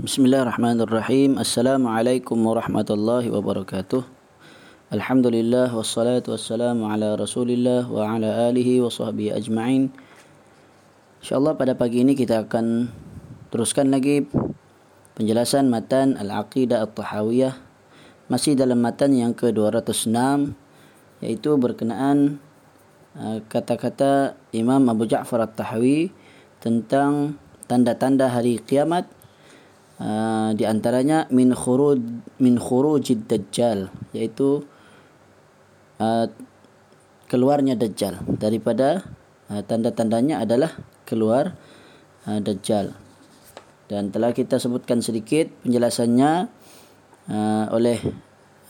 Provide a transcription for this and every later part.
Bismillahirrahmanirrahim. Assalamualaikum warahmatullahi wabarakatuh. Alhamdulillah wassalatu wassalamu ala Rasulillah wa ala alihi wa sahbihi ajma'in. Insyaallah pada pagi ini kita akan teruskan lagi penjelasan matan Al-Aqidah At-Tahawiyah masih dalam matan yang ke-206 yaitu berkenaan uh, kata-kata Imam Abu Ja'far At-Tahawi tentang tanda-tanda hari kiamat uh, di antaranya min khuruj min khurujid dajjal yaitu uh, keluarnya dajjal daripada uh, tanda-tandanya adalah keluar uh, dajjal dan telah kita sebutkan sedikit penjelasannya uh, oleh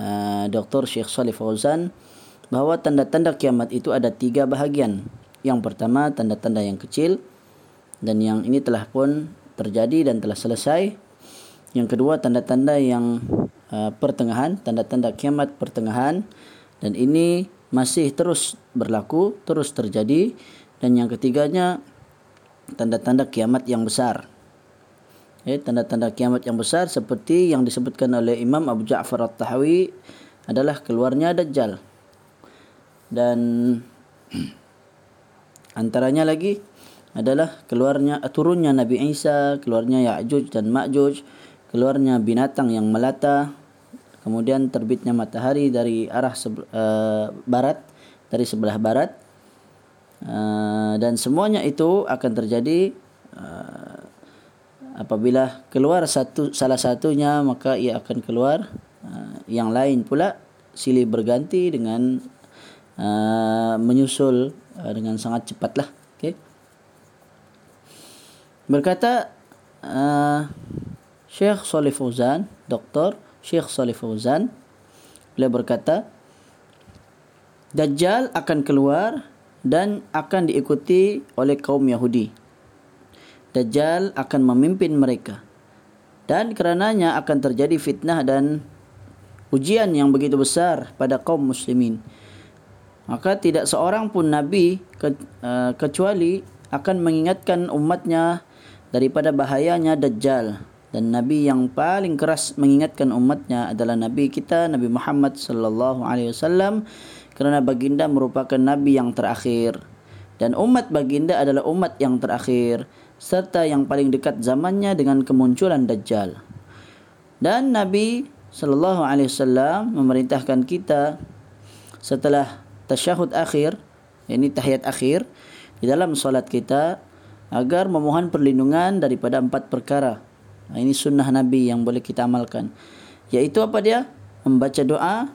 uh, Dr. Syekh Salih Fauzan bahawa tanda-tanda kiamat itu ada tiga bahagian. Yang pertama tanda-tanda yang kecil dan yang ini telah pun terjadi dan telah selesai yang kedua tanda-tanda yang uh, pertengahan, tanda-tanda kiamat pertengahan dan ini masih terus berlaku, terus terjadi dan yang ketiganya tanda-tanda kiamat yang besar. Eh, tanda-tanda kiamat yang besar seperti yang disebutkan oleh Imam Abu Ja'far At-Tahawi adalah keluarnya Dajjal. Dan antaranya lagi adalah keluarnya turunnya Nabi Isa, keluarnya Ya'juj dan Ma'juj, keluarnya binatang yang melata, kemudian terbitnya matahari dari arah uh, barat, dari sebelah barat, uh, dan semuanya itu akan terjadi uh, apabila keluar satu salah satunya maka ia akan keluar uh, yang lain pula silih berganti dengan uh, menyusul uh, dengan sangat cepatlah. Okay. Berkata. Uh, Syekh Salih Fauzan, Dr. Syekh Salih Fauzan, beliau berkata, Dajjal akan keluar dan akan diikuti oleh kaum Yahudi. Dajjal akan memimpin mereka. Dan kerananya akan terjadi fitnah dan ujian yang begitu besar pada kaum muslimin. Maka tidak seorang pun Nabi eh, kecuali akan mengingatkan umatnya daripada bahayanya Dajjal dan nabi yang paling keras mengingatkan umatnya adalah nabi kita Nabi Muhammad sallallahu alaihi wasallam kerana baginda merupakan nabi yang terakhir. Dan umat baginda adalah umat yang terakhir serta yang paling dekat zamannya dengan kemunculan dajjal. Dan nabi sallallahu alaihi wasallam memerintahkan kita setelah tasyahud akhir ini tahiyat akhir di dalam solat kita agar memohon perlindungan daripada empat perkara ini sunnah Nabi yang boleh kita amalkan. Yaitu apa dia? Membaca doa.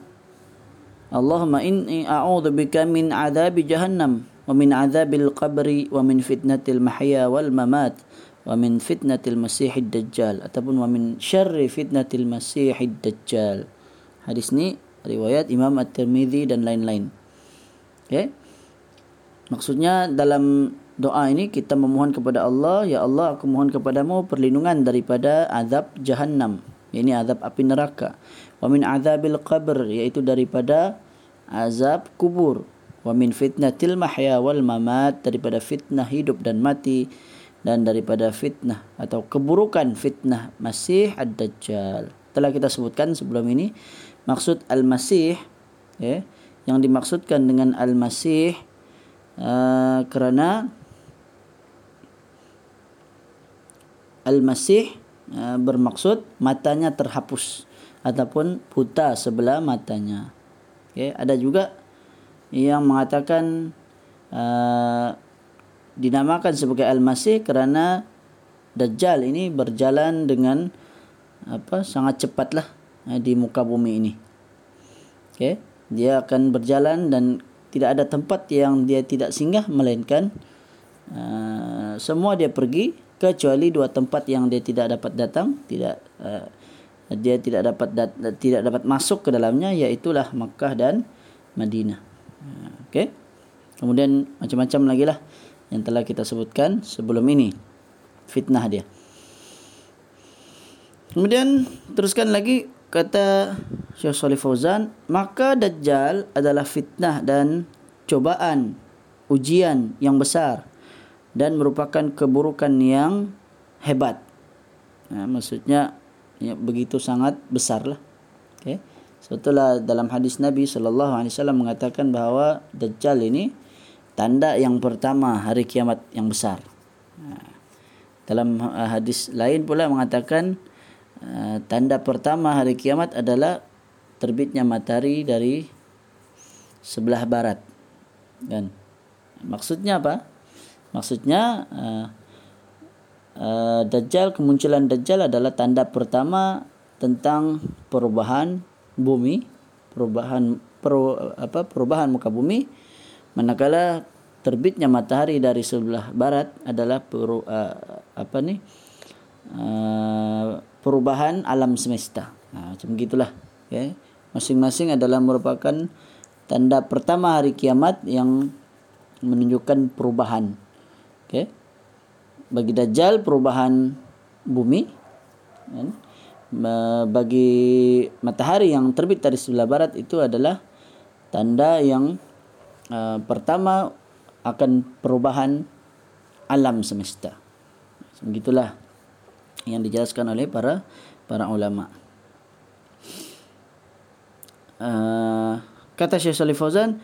Allahumma inni a'udhu bika min azabi jahannam wa min azabil qabri wa min fitnatil mahya wal mamat wa min fitnatil masihid dajjal ataupun wa min syarri fitnatil masihid dajjal. Hadis ni riwayat Imam At-Tirmizi dan lain-lain. Okay? Maksudnya dalam doa ini kita memohon kepada Allah, ya Allah aku mohon kepadamu perlindungan daripada azab jahannam, ini azab api neraka. Wa min azabil qabr yaitu daripada azab kubur. Wa min fitnatil mahya wal mamat daripada fitnah hidup dan mati dan daripada fitnah atau keburukan fitnah Masih ad-Dajjal. Telah kita sebutkan sebelum ini maksud al-Masih ya, yang dimaksudkan dengan al-Masih uh, kerana Al-Masih uh, bermaksud matanya terhapus ataupun buta sebelah matanya. Okay. Ada juga yang mengatakan uh, dinamakan sebagai Al-Masih kerana Dajjal ini berjalan dengan apa sangat cepatlah uh, di muka bumi ini. Okay. Dia akan berjalan dan tidak ada tempat yang dia tidak singgah melainkan uh, semua dia pergi kecuali dua tempat yang dia tidak dapat datang tidak uh, dia tidak dapat dat, tidak dapat masuk ke dalamnya iaitu Makkah dan Madinah. Uh, Okey. Kemudian macam-macam lagi lah yang telah kita sebutkan sebelum ini fitnah dia. Kemudian teruskan lagi kata Syekh Salih Fauzan, maka Dajjal adalah fitnah dan cobaan, ujian yang besar dan merupakan keburukan yang hebat. Ha, maksudnya ya, begitu sangat besar lah. Okay. Sebetulnya dalam hadis Nabi sallallahu alaihi wasallam mengatakan bahawa dajjal ini tanda yang pertama hari kiamat yang besar. Ha. Dalam uh, hadis lain pula mengatakan tanda pertama hari kiamat adalah terbitnya matahari dari sebelah barat. Dan maksudnya apa? Maksudnya uh, uh, Dajjal kemunculan Dajjal adalah tanda pertama tentang perubahan bumi, perubahan per, apa perubahan muka bumi manakala terbitnya matahari dari sebelah barat adalah peru, uh, apa ni uh, perubahan alam semesta. Nah, macam gitulah. Okay. Masing-masing adalah merupakan tanda pertama hari kiamat yang menunjukkan perubahan. Okay bagi dajjal perubahan bumi kan? bagi matahari yang terbit dari sebelah barat itu adalah tanda yang uh, pertama akan perubahan alam semesta. Begitulah yang dijelaskan oleh para para ulama. Uh, kata Syekh Salih Fauzan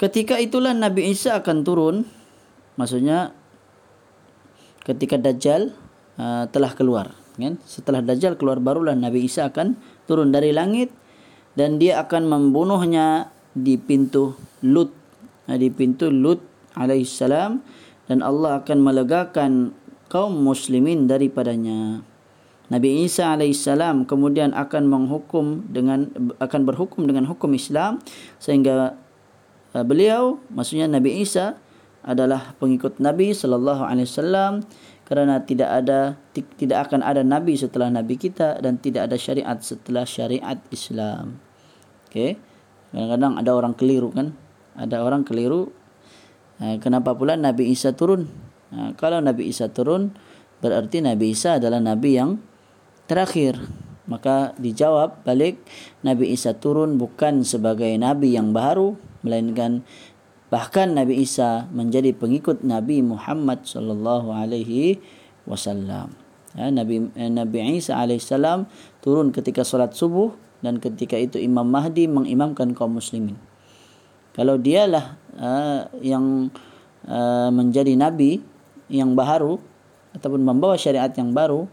ketika itulah Nabi Isa akan turun maksudnya ketika Dajjal uh, telah keluar. Kan? Setelah Dajjal keluar barulah Nabi Isa akan turun dari langit dan dia akan membunuhnya di pintu Lut. Uh, di pintu Lut alaihissalam dan Allah akan melegakan kaum muslimin daripadanya. Nabi Isa alaihissalam kemudian akan menghukum dengan akan berhukum dengan hukum Islam sehingga uh, beliau maksudnya Nabi Isa adalah pengikut Nabi sallallahu alaihi wasallam kerana tidak ada tidak akan ada nabi setelah nabi kita dan tidak ada syariat setelah syariat Islam. Okey. Kadang-kadang ada orang keliru kan? Ada orang keliru ha, kenapa pula Nabi Isa turun? Ha, kalau Nabi Isa turun berarti Nabi Isa adalah nabi yang terakhir. Maka dijawab balik Nabi Isa turun bukan sebagai nabi yang baru melainkan Bahkan Nabi Isa menjadi pengikut Nabi Muhammad sallallahu alaihi wasallam. Ya, Nabi eh, Nabi Isa alaihissalam turun ketika solat subuh dan ketika itu Imam Mahdi mengimamkan kaum muslimin. Kalau dialah uh, yang uh, menjadi nabi yang baru ataupun membawa syariat yang baru,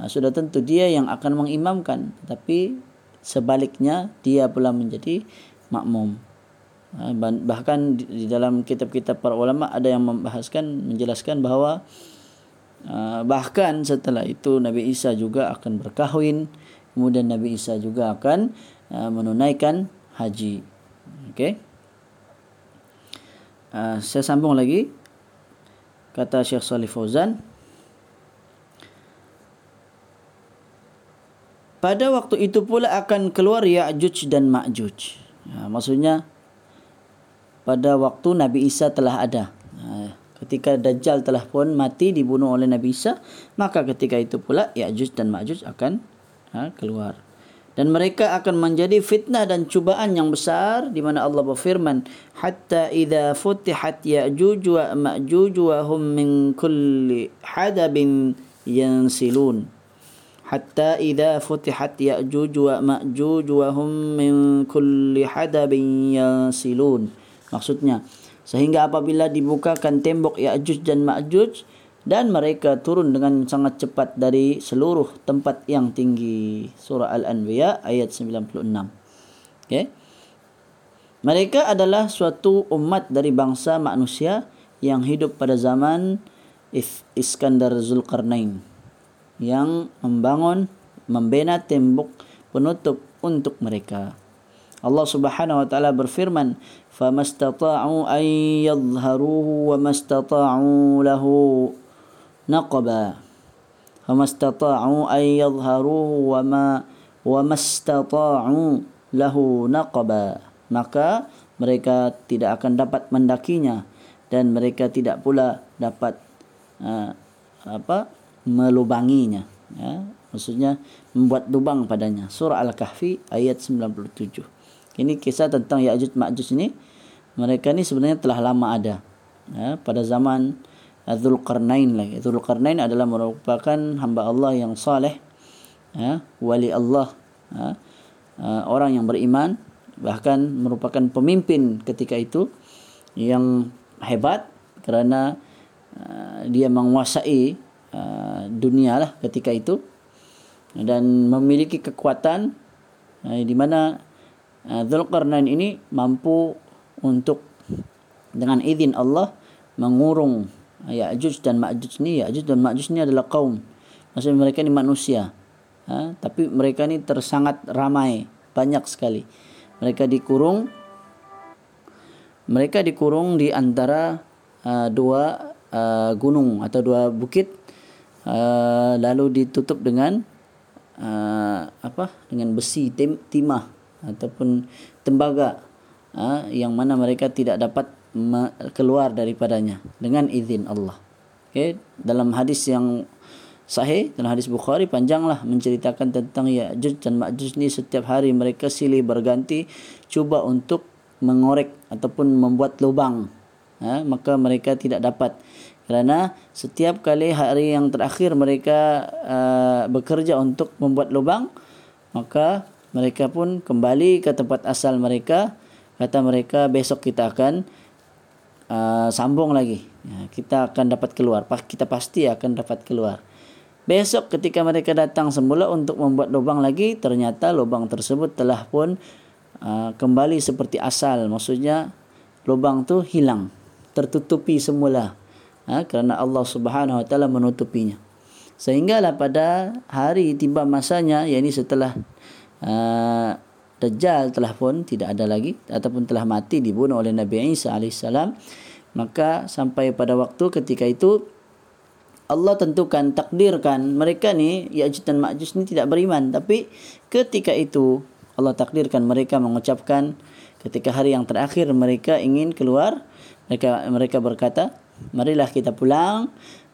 uh, sudah tentu dia yang akan mengimamkan, tapi sebaliknya dia pula menjadi makmum. Ha, bahkan di dalam kitab-kitab para ulama ada yang membahaskan menjelaskan bahawa ha, bahkan setelah itu Nabi Isa juga akan berkahwin kemudian Nabi Isa juga akan ha, menunaikan haji. Okey. Saya sambung lagi. Kata Syekh Salih Fauzan pada waktu itu pula akan keluar Ya'juj dan Ma'juj. Maksudnya pada waktu Nabi Isa telah ada. Ha, ketika Dajjal telah pun mati dibunuh oleh Nabi Isa, maka ketika itu pula Ya'juj dan Ma'juj akan ha, keluar. Dan mereka akan menjadi fitnah dan cubaan yang besar di mana Allah berfirman, "Hatta idza futihat Ya'juj wa Ma'juj wa hum min kulli hadabin yansilun." Hatta idza futihat Ya'juj wa Ma'juj wa hum min kulli hadabin yansilun. Maksudnya, sehingga apabila dibukakan tembok Ya'juj dan Ma'juj dan mereka turun dengan sangat cepat dari seluruh tempat yang tinggi. Surah Al-Anbiya ayat 96. Okay. Mereka adalah suatu umat dari bangsa manusia yang hidup pada zaman Iskandar Zulkarnain yang membangun membina tembok penutup untuk mereka. Allah Subhanahu wa taala berfirman, فما استطاعوا أن يظهروه وما استطاعوا له نقبا فما استطاعوا أن يظهروه وما وما استطاعوا له نقبا maka mereka tidak akan dapat mendakinya dan mereka tidak pula dapat uh, apa melubanginya ya maksudnya membuat lubang padanya surah al-kahfi ayat 97 ini kisah tentang Ya'juj Ma'juj ini. Mereka ni sebenarnya telah lama ada. Ya, pada zaman Dzulqarnain lagi. Dzulqarnain adalah merupakan hamba Allah yang saleh, ya, wali Allah, ya, uh, orang yang beriman, bahkan merupakan pemimpin ketika itu yang hebat kerana uh, dia menguasai uh, dunia lah ketika itu dan memiliki kekuatan di mana Dzulqarnain ini mampu untuk dengan izin Allah mengurung Ya'juj dan Ma'juj ni. Ya'juj dan Ma'juj ni adalah kaum. Maksudnya mereka ni manusia. Ha? tapi mereka ni tersangat ramai banyak sekali. Mereka dikurung mereka dikurung di antara uh, dua uh, gunung atau dua bukit uh, lalu ditutup dengan uh, apa? Dengan besi tim, timah ataupun tembaga uh, yang mana mereka tidak dapat keluar daripadanya dengan izin Allah. Okay. Dalam hadis yang sahih dalam hadis Bukhari panjanglah menceritakan tentang Ya'juj dan Ma'juj ni setiap hari mereka silih berganti cuba untuk mengorek ataupun membuat lubang. Ha, maka mereka tidak dapat kerana setiap kali hari yang terakhir mereka uh, bekerja untuk membuat lubang maka mereka pun kembali ke tempat asal mereka kata mereka besok kita akan uh, sambung lagi. Ya, kita akan dapat keluar. Kita pasti akan dapat keluar. Besok ketika mereka datang semula untuk membuat lubang lagi, ternyata lubang tersebut telah pun uh, kembali seperti asal. Maksudnya lubang tu hilang, tertutupi semula. Ha, kerana Allah Subhanahu Wa Taala menutupinya. Sehinggalah pada hari tiba masanya, yakni setelah uh, Dajjal telah pun tidak ada lagi ataupun telah mati dibunuh oleh Nabi Isa alaihissalam maka sampai pada waktu ketika itu Allah tentukan takdirkan mereka ni Ya'juj dan Ma'juj ni tidak beriman. Tapi ketika itu Allah takdirkan mereka mengucapkan ketika hari yang terakhir mereka ingin keluar mereka mereka berkata marilah kita pulang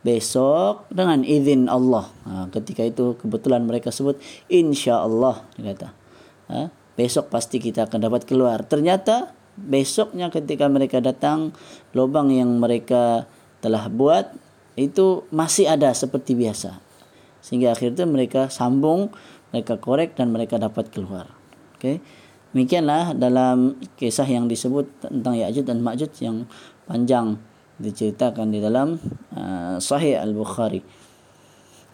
besok dengan izin Allah ha, ketika itu kebetulan mereka sebut insya-Allah dia kata ha, besok pasti kita akan dapat keluar. Ternyata besoknya ketika mereka datang, lubang yang mereka telah buat itu masih ada seperti biasa. Sehingga akhirnya mereka sambung, mereka korek dan mereka dapat keluar. Okay. Demikianlah dalam kisah yang disebut tentang Ya'juj dan Ma'juj yang panjang diceritakan di dalam uh, Sahih Al-Bukhari.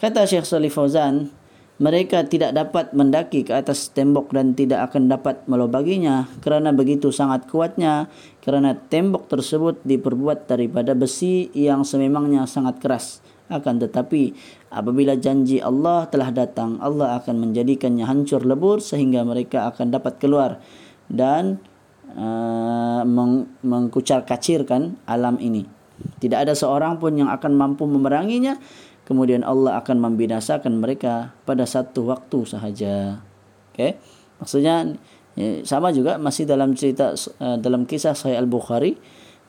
Kata Syekh Salih Fauzan, mereka tidak dapat mendaki ke atas tembok dan tidak akan dapat melobaginya kerana begitu sangat kuatnya kerana tembok tersebut diperbuat daripada besi yang sememangnya sangat keras akan tetapi apabila janji Allah telah datang Allah akan menjadikannya hancur lebur sehingga mereka akan dapat keluar dan uh, meng- mengkucar kacirkan alam ini tidak ada seorang pun yang akan mampu memeranginya kemudian Allah akan membinasakan mereka pada satu waktu sahaja. Okey. Maksudnya ya, sama juga masih dalam cerita uh, dalam kisah Sahih Al-Bukhari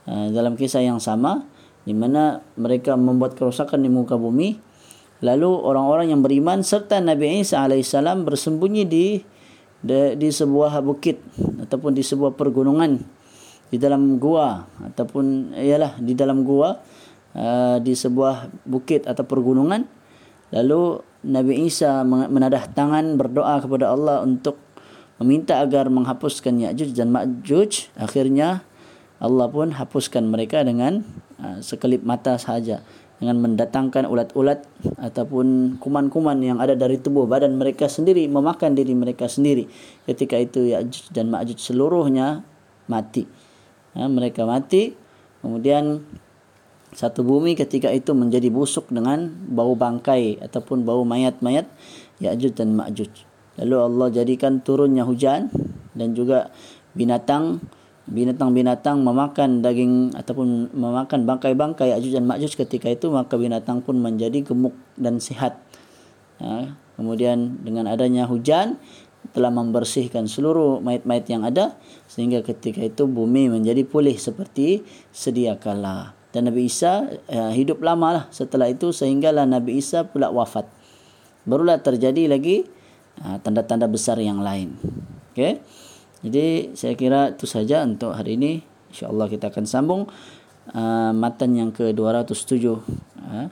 uh, dalam kisah yang sama di mana mereka membuat kerosakan di muka bumi lalu orang-orang yang beriman serta Nabi Isa alaihissalam bersembunyi di, di di sebuah bukit ataupun di sebuah pergunungan di dalam gua ataupun ialah di dalam gua Uh, di sebuah bukit atau pergunungan. Lalu Nabi Isa menadah tangan berdoa kepada Allah untuk meminta agar menghapuskan Ya'juj dan Ma'juj. Akhirnya Allah pun hapuskan mereka dengan uh, sekelip mata sahaja. Dengan mendatangkan ulat-ulat ataupun kuman-kuman yang ada dari tubuh badan mereka sendiri memakan diri mereka sendiri. Ketika itu Ya'juj dan Ma'juj seluruhnya mati ha, mereka mati kemudian satu bumi ketika itu menjadi busuk dengan bau bangkai ataupun bau mayat-mayat Ya'juj dan Ma'juj. Lalu Allah jadikan turunnya hujan dan juga binatang binatang-binatang memakan daging ataupun memakan bangkai-bangkai Ya'juj dan Ma'juj ketika itu maka binatang pun menjadi gemuk dan sehat. Ha, kemudian dengan adanya hujan telah membersihkan seluruh mayat-mayat yang ada sehingga ketika itu bumi menjadi pulih seperti sedia kala dan Nabi Isa uh, hidup lama lah setelah itu sehinggalah Nabi Isa pula wafat. Barulah terjadi lagi uh, tanda-tanda besar yang lain. Okay. Jadi saya kira itu saja untuk hari ini. InsyaAllah kita akan sambung uh, matan yang ke-207 uh,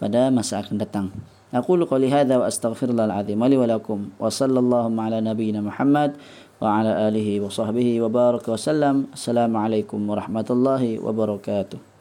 pada masa akan datang. أقول قولي هذا وأستغفر الله العظيم لي ولكم وصلى اللهم على نبينا محمد وعلى آله وصحبه وبارك وسلم. السلام عليكم ورحمة الله وبركاته.